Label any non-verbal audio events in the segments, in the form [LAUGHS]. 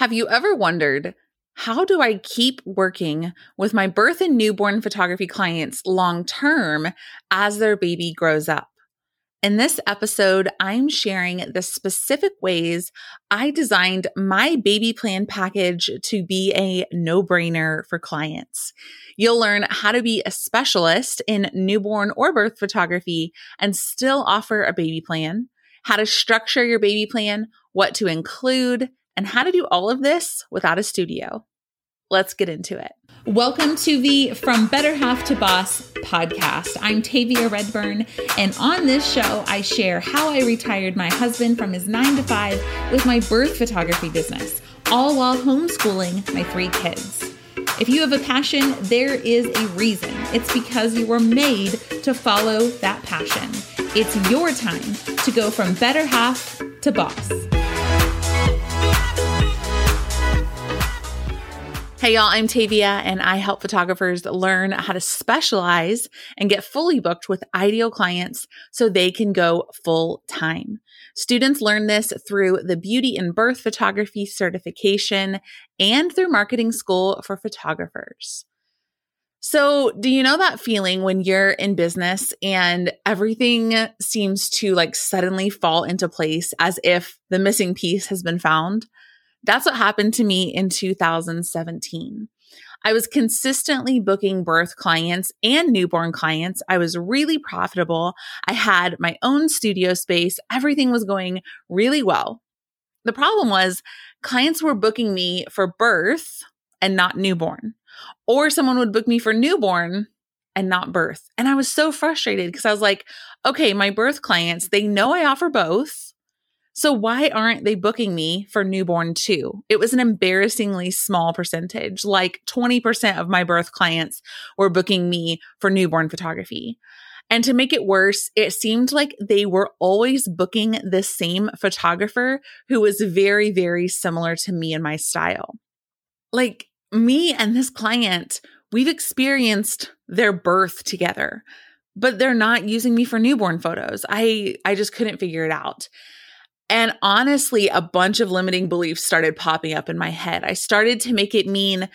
Have you ever wondered how do I keep working with my birth and newborn photography clients long term as their baby grows up? In this episode, I'm sharing the specific ways I designed my baby plan package to be a no brainer for clients. You'll learn how to be a specialist in newborn or birth photography and still offer a baby plan, how to structure your baby plan, what to include, and how to do all of this without a studio. Let's get into it. Welcome to the From Better Half to Boss podcast. I'm Tavia Redburn, and on this show, I share how I retired my husband from his nine to five with my birth photography business, all while homeschooling my three kids. If you have a passion, there is a reason. It's because you were made to follow that passion. It's your time to go from better half to boss. Hey, y'all, I'm Tavia, and I help photographers learn how to specialize and get fully booked with ideal clients so they can go full time. Students learn this through the Beauty and Birth Photography certification and through marketing school for photographers. So, do you know that feeling when you're in business and everything seems to like suddenly fall into place as if the missing piece has been found? That's what happened to me in 2017. I was consistently booking birth clients and newborn clients. I was really profitable. I had my own studio space. Everything was going really well. The problem was clients were booking me for birth and not newborn, or someone would book me for newborn and not birth. And I was so frustrated because I was like, okay, my birth clients, they know I offer both so why aren't they booking me for newborn too? It was an embarrassingly small percentage. Like 20% of my birth clients were booking me for newborn photography. And to make it worse, it seemed like they were always booking the same photographer who was very, very similar to me and my style. Like me and this client, we've experienced their birth together, but they're not using me for newborn photos. I I just couldn't figure it out. And honestly, a bunch of limiting beliefs started popping up in my head. I started to make it mean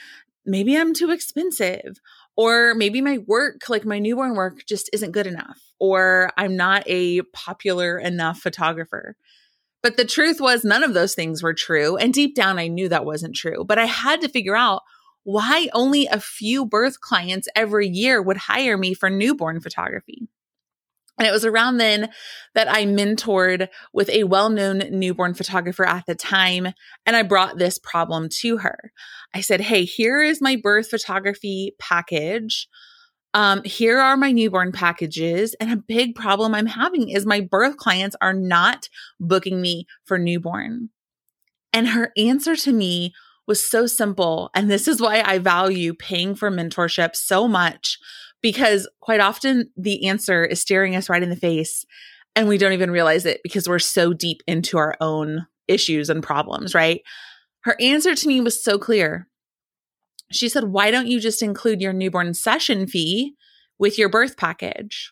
maybe I'm too expensive, or maybe my work, like my newborn work, just isn't good enough, or I'm not a popular enough photographer. But the truth was, none of those things were true. And deep down, I knew that wasn't true. But I had to figure out why only a few birth clients every year would hire me for newborn photography. And it was around then that I mentored with a well known newborn photographer at the time. And I brought this problem to her. I said, Hey, here is my birth photography package. Um, here are my newborn packages. And a big problem I'm having is my birth clients are not booking me for newborn. And her answer to me was so simple. And this is why I value paying for mentorship so much because quite often the answer is staring us right in the face and we don't even realize it because we're so deep into our own issues and problems, right? Her answer to me was so clear. She said, Why don't you just include your newborn session fee with your birth package?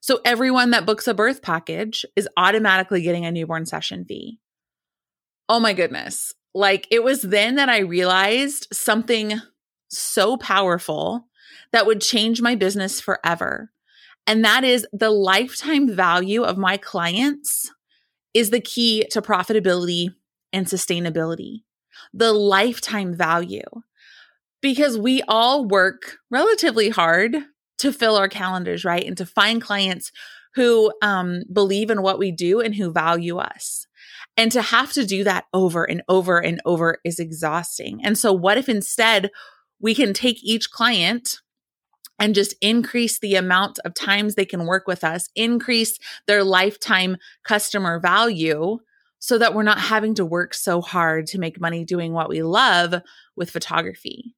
So everyone that books a birth package is automatically getting a newborn session fee. Oh my goodness. Like it was then that I realized something so powerful that would change my business forever. And that is the lifetime value of my clients is the key to profitability and sustainability. The lifetime value. Because we all work relatively hard to fill our calendars, right? And to find clients who um, believe in what we do and who value us. And to have to do that over and over and over is exhausting. And so, what if instead we can take each client and just increase the amount of times they can work with us, increase their lifetime customer value so that we're not having to work so hard to make money doing what we love with photography.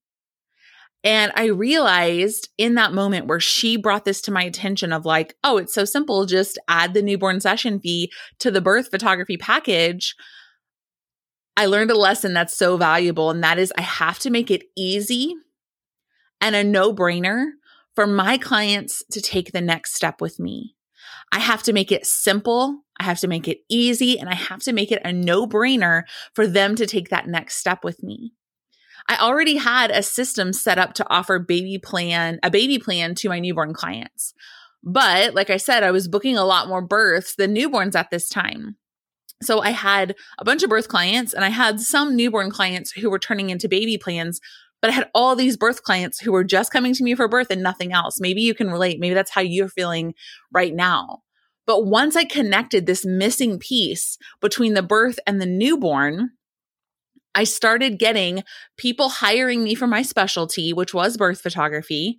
And I realized in that moment where she brought this to my attention of like, oh, it's so simple, just add the newborn session fee to the birth photography package. I learned a lesson that's so valuable, and that is I have to make it easy and a no brainer for my clients to take the next step with me. I have to make it simple. I have to make it easy and I have to make it a no brainer for them to take that next step with me. I already had a system set up to offer baby plan, a baby plan to my newborn clients. But like I said, I was booking a lot more births than newborns at this time. So I had a bunch of birth clients and I had some newborn clients who were turning into baby plans, but I had all these birth clients who were just coming to me for birth and nothing else. Maybe you can relate. Maybe that's how you're feeling right now. But once I connected this missing piece between the birth and the newborn, I started getting people hiring me for my specialty, which was birth photography.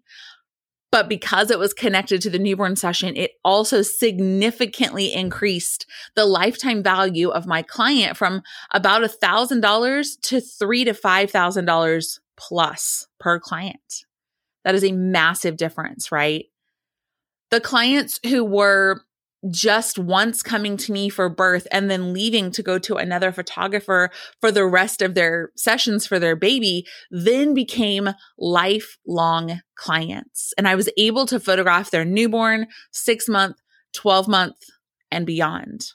But because it was connected to the newborn session, it also significantly increased the lifetime value of my client from about a thousand dollars to three to five thousand dollars plus per client. That is a massive difference, right? The clients who were just once coming to me for birth and then leaving to go to another photographer for the rest of their sessions for their baby then became lifelong clients. And I was able to photograph their newborn, six month, 12 month, and beyond.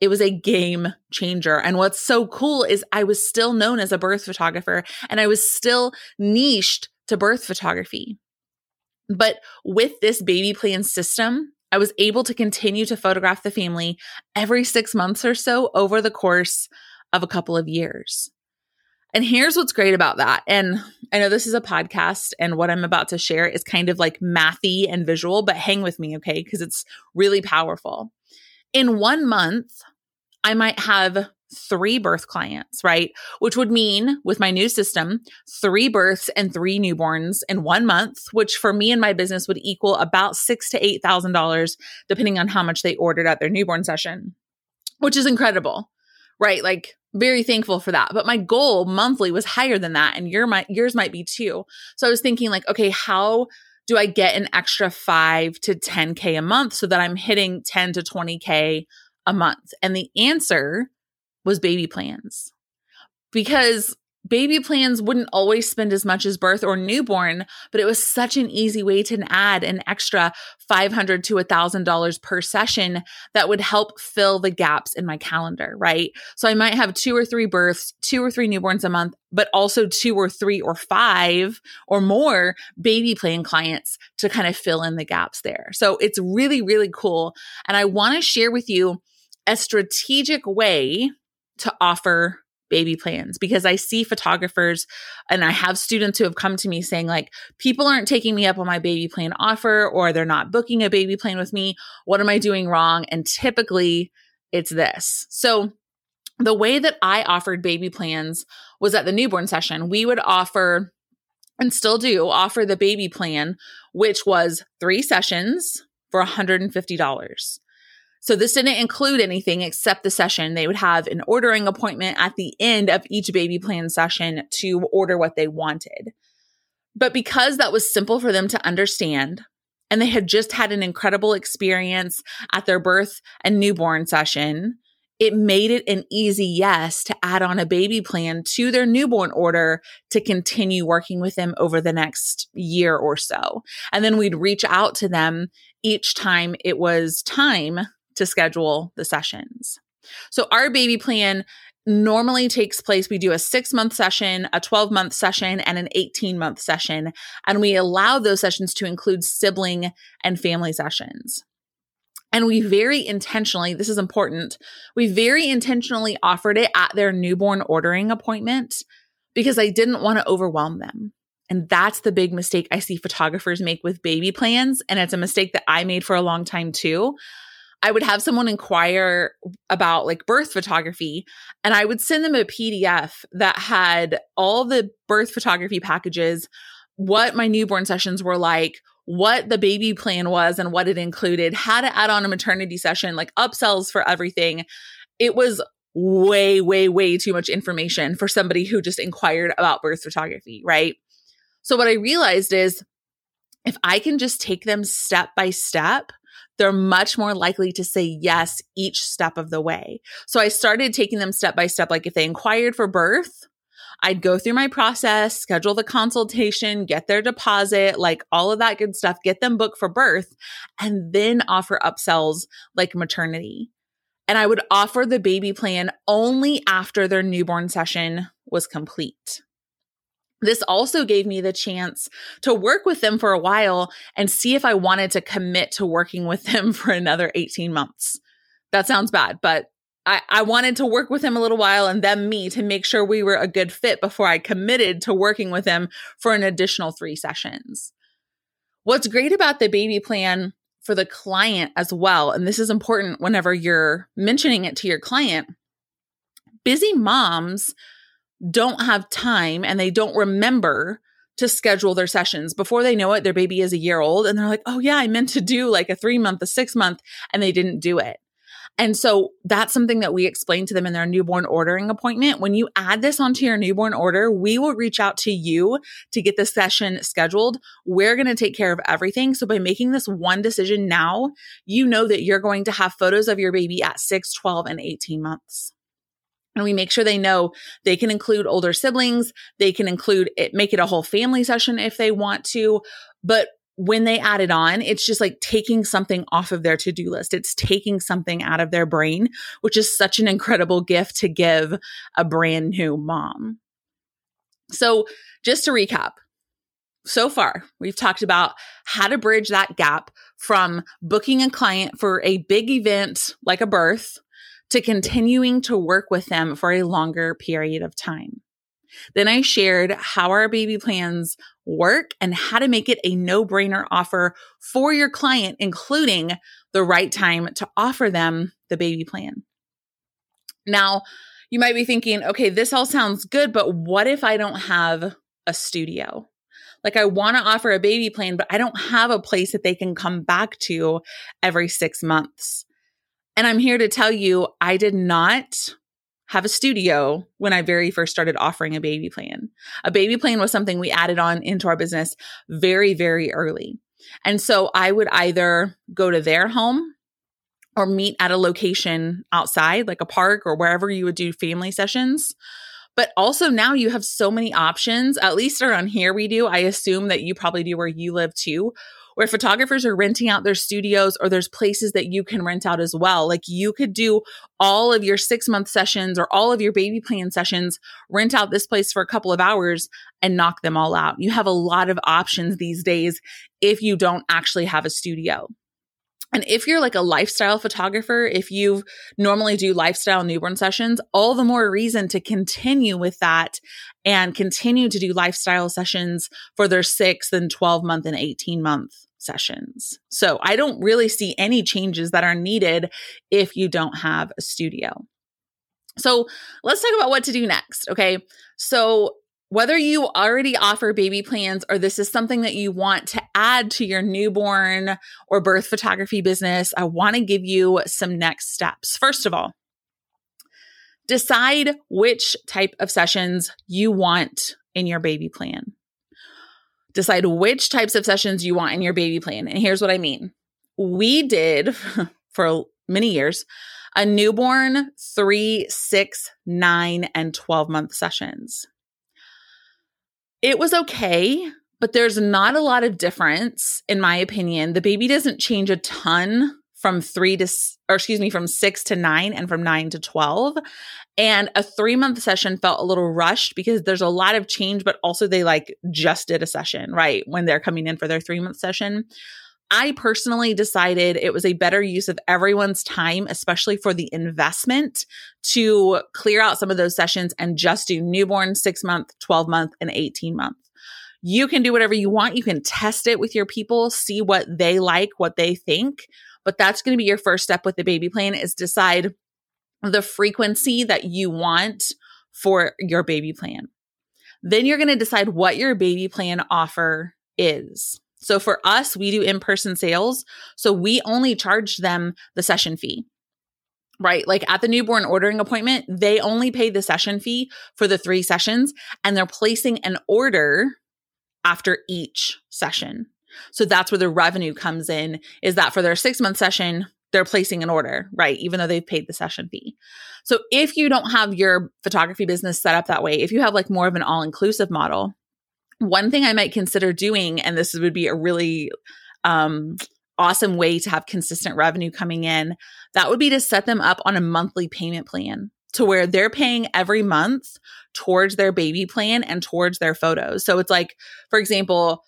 It was a game changer. And what's so cool is I was still known as a birth photographer and I was still niched to birth photography. But with this baby plan system, I was able to continue to photograph the family every six months or so over the course of a couple of years. And here's what's great about that. And I know this is a podcast, and what I'm about to share is kind of like mathy and visual, but hang with me, okay? Because it's really powerful. In one month, I might have three birth clients, right? Which would mean with my new system, three births and three newborns in one month, which for me and my business would equal about six to eight thousand dollars, depending on how much they ordered at their newborn session, which is incredible, right? Like very thankful for that. But my goal monthly was higher than that, and your my yours might be too. So I was thinking like, okay, how do I get an extra five to 10K a month so that I'm hitting 10 to 20K a month? And the answer was baby plans. Because baby plans wouldn't always spend as much as birth or newborn, but it was such an easy way to add an extra $500 to $1,000 per session that would help fill the gaps in my calendar, right? So I might have two or three births, two or three newborns a month, but also two or three or five or more baby plan clients to kind of fill in the gaps there. So it's really, really cool. And I want to share with you a strategic way to offer baby plans because I see photographers and I have students who have come to me saying, like, people aren't taking me up on my baby plan offer or they're not booking a baby plan with me. What am I doing wrong? And typically it's this. So, the way that I offered baby plans was at the newborn session. We would offer and still do offer the baby plan, which was three sessions for $150. So this didn't include anything except the session. They would have an ordering appointment at the end of each baby plan session to order what they wanted. But because that was simple for them to understand, and they had just had an incredible experience at their birth and newborn session, it made it an easy yes to add on a baby plan to their newborn order to continue working with them over the next year or so. And then we'd reach out to them each time it was time to schedule the sessions. So our baby plan normally takes place. We do a six month session, a 12 month session, and an 18 month session. And we allow those sessions to include sibling and family sessions. And we very intentionally, this is important, we very intentionally offered it at their newborn ordering appointment because I didn't want to overwhelm them. And that's the big mistake I see photographers make with baby plans. And it's a mistake that I made for a long time too. I would have someone inquire about like birth photography and I would send them a PDF that had all the birth photography packages, what my newborn sessions were like, what the baby plan was and what it included, how to add on a maternity session, like upsells for everything. It was way, way, way too much information for somebody who just inquired about birth photography, right? So what I realized is if I can just take them step by step, they're much more likely to say yes each step of the way. So I started taking them step by step. Like if they inquired for birth, I'd go through my process, schedule the consultation, get their deposit, like all of that good stuff, get them booked for birth, and then offer upsells like maternity. And I would offer the baby plan only after their newborn session was complete. This also gave me the chance to work with them for a while and see if I wanted to commit to working with them [LAUGHS] for another 18 months. That sounds bad, but I, I wanted to work with him a little while and then me to make sure we were a good fit before I committed to working with him for an additional three sessions. What's great about the baby plan for the client as well, and this is important whenever you're mentioning it to your client, busy moms don't have time and they don't remember to schedule their sessions before they know it their baby is a year old and they're like oh yeah i meant to do like a 3 month a 6 month and they didn't do it and so that's something that we explain to them in their newborn ordering appointment. When you add this onto your newborn order, we will reach out to you to get the session scheduled. We're going to take care of everything. So by making this one decision now, you know that you're going to have photos of your baby at 6, 12, and 18 months. And we make sure they know they can include older siblings. They can include it, make it a whole family session if they want to. But when they add it on, it's just like taking something off of their to do list. It's taking something out of their brain, which is such an incredible gift to give a brand new mom. So, just to recap, so far, we've talked about how to bridge that gap from booking a client for a big event like a birth to continuing to work with them for a longer period of time. Then I shared how our baby plans work and how to make it a no brainer offer for your client, including the right time to offer them the baby plan. Now, you might be thinking, okay, this all sounds good, but what if I don't have a studio? Like, I want to offer a baby plan, but I don't have a place that they can come back to every six months. And I'm here to tell you, I did not have a studio when I very first started offering a baby plan. A baby plan was something we added on into our business very, very early. And so I would either go to their home or meet at a location outside, like a park or wherever you would do family sessions. But also now you have so many options, at least around here we do. I assume that you probably do where you live too, where photographers are renting out their studios or there's places that you can rent out as well. Like you could do all of your six month sessions or all of your baby plan sessions, rent out this place for a couple of hours and knock them all out. You have a lot of options these days if you don't actually have a studio. And if you're like a lifestyle photographer, if you normally do lifestyle newborn sessions, all the more reason to continue with that and continue to do lifestyle sessions for their six and 12 month and 18 month sessions. So I don't really see any changes that are needed if you don't have a studio. So let's talk about what to do next. Okay. So whether you already offer baby plans or this is something that you want to add to your newborn or birth photography business, I want to give you some next steps. First of all, decide which type of sessions you want in your baby plan. Decide which types of sessions you want in your baby plan. And here's what I mean. We did [LAUGHS] for many years a newborn, three, six, nine, and 12 month sessions. It was okay, but there's not a lot of difference, in my opinion. The baby doesn't change a ton from three to, or excuse me, from six to nine and from nine to 12. And a three month session felt a little rushed because there's a lot of change, but also they like just did a session, right? When they're coming in for their three month session. I personally decided it was a better use of everyone's time, especially for the investment, to clear out some of those sessions and just do newborn, six month, 12 month, and 18 month. You can do whatever you want. You can test it with your people, see what they like, what they think. But that's going to be your first step with the baby plan is decide the frequency that you want for your baby plan. Then you're going to decide what your baby plan offer is. So for us, we do in person sales. So we only charge them the session fee, right? Like at the newborn ordering appointment, they only pay the session fee for the three sessions and they're placing an order after each session. So that's where the revenue comes in is that for their six month session, they're placing an order, right? Even though they've paid the session fee. So if you don't have your photography business set up that way, if you have like more of an all inclusive model, one thing I might consider doing, and this would be a really um, awesome way to have consistent revenue coming in, that would be to set them up on a monthly payment plan to where they're paying every month towards their baby plan and towards their photos. So it's like, for example,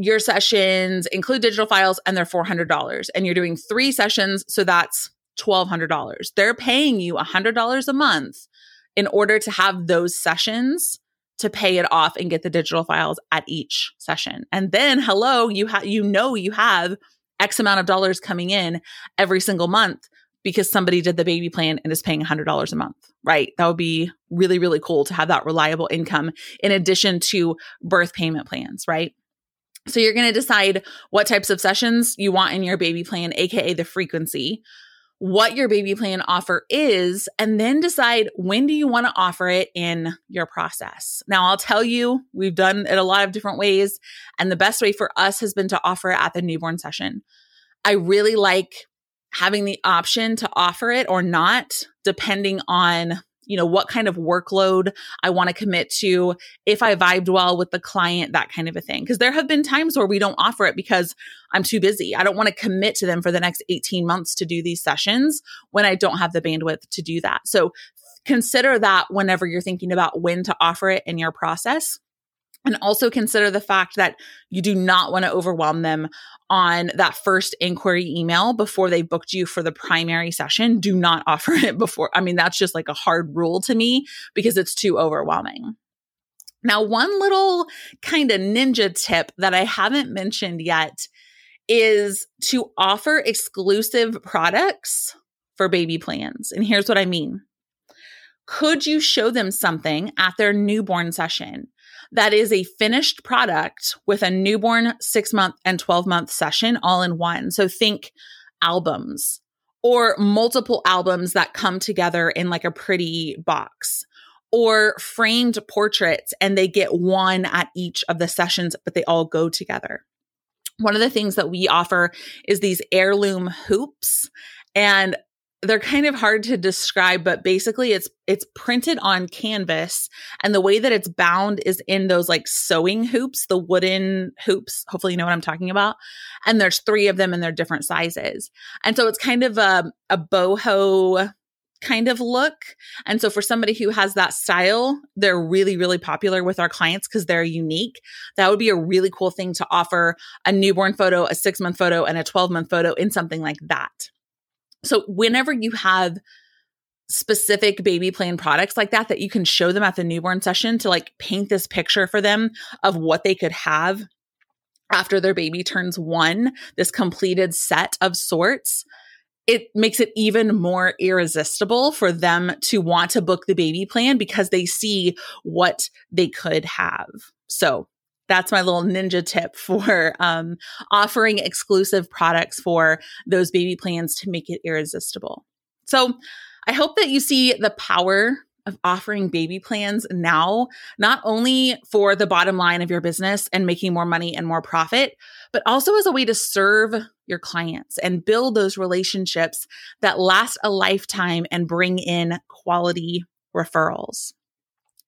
your sessions include digital files and they're $400 and you're doing three sessions. So that's $1,200. They're paying you $100 a month in order to have those sessions to pay it off and get the digital files at each session. And then hello, you have you know you have X amount of dollars coming in every single month because somebody did the baby plan and is paying $100 a month, right? That would be really, really cool to have that reliable income in addition to birth payment plans, right? So you're going to decide what types of sessions you want in your baby plan, AKA the frequency what your baby plan offer is and then decide when do you want to offer it in your process. Now, I'll tell you, we've done it a lot of different ways and the best way for us has been to offer it at the newborn session. I really like having the option to offer it or not depending on you know, what kind of workload I want to commit to, if I vibed well with the client, that kind of a thing. Because there have been times where we don't offer it because I'm too busy. I don't want to commit to them for the next 18 months to do these sessions when I don't have the bandwidth to do that. So consider that whenever you're thinking about when to offer it in your process. And also consider the fact that you do not want to overwhelm them on that first inquiry email before they booked you for the primary session. Do not [LAUGHS] offer it before. I mean, that's just like a hard rule to me because it's too overwhelming. Now, one little kind of ninja tip that I haven't mentioned yet is to offer exclusive products for baby plans. And here's what I mean. Could you show them something at their newborn session that is a finished product with a newborn six month and 12 month session all in one. So think albums or multiple albums that come together in like a pretty box or framed portraits and they get one at each of the sessions, but they all go together. One of the things that we offer is these heirloom hoops. And they're kind of hard to describe but basically it's it's printed on canvas and the way that it's bound is in those like sewing hoops the wooden hoops hopefully you know what i'm talking about and there's three of them and they're different sizes. And so it's kind of a, a boho kind of look. And so for somebody who has that style they're really really popular with our clients because they're unique. That would be a really cool thing to offer a newborn photo a six month photo and a 12 month photo in something like that so whenever you have specific baby plan products like that that you can show them at the newborn session to like paint this picture for them of what they could have after their baby turns 1, this completed set of sorts, it makes it even more irresistible for them to want to book the baby plan because they see what they could have. So, that's my little ninja tip for um, offering exclusive products for those baby plans to make it irresistible. So I hope that you see the power of offering baby plans now, not only for the bottom line of your business and making more money and more profit, but also as a way to serve your clients and build those relationships that last a lifetime and bring in quality referrals.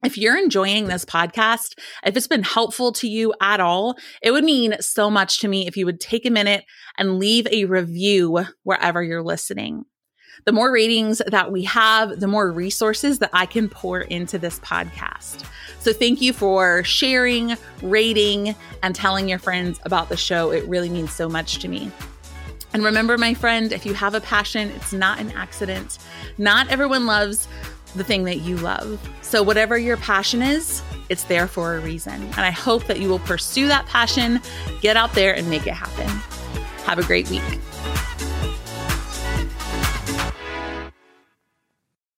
If you're enjoying this podcast, if it's been helpful to you at all, it would mean so much to me if you would take a minute and leave a review wherever you're listening. The more ratings that we have, the more resources that I can pour into this podcast. So thank you for sharing, rating, and telling your friends about the show. It really means so much to me. And remember, my friend, if you have a passion, it's not an accident. Not everyone loves the thing that you love. So, whatever your passion is, it's there for a reason. And I hope that you will pursue that passion, get out there and make it happen. Have a great week.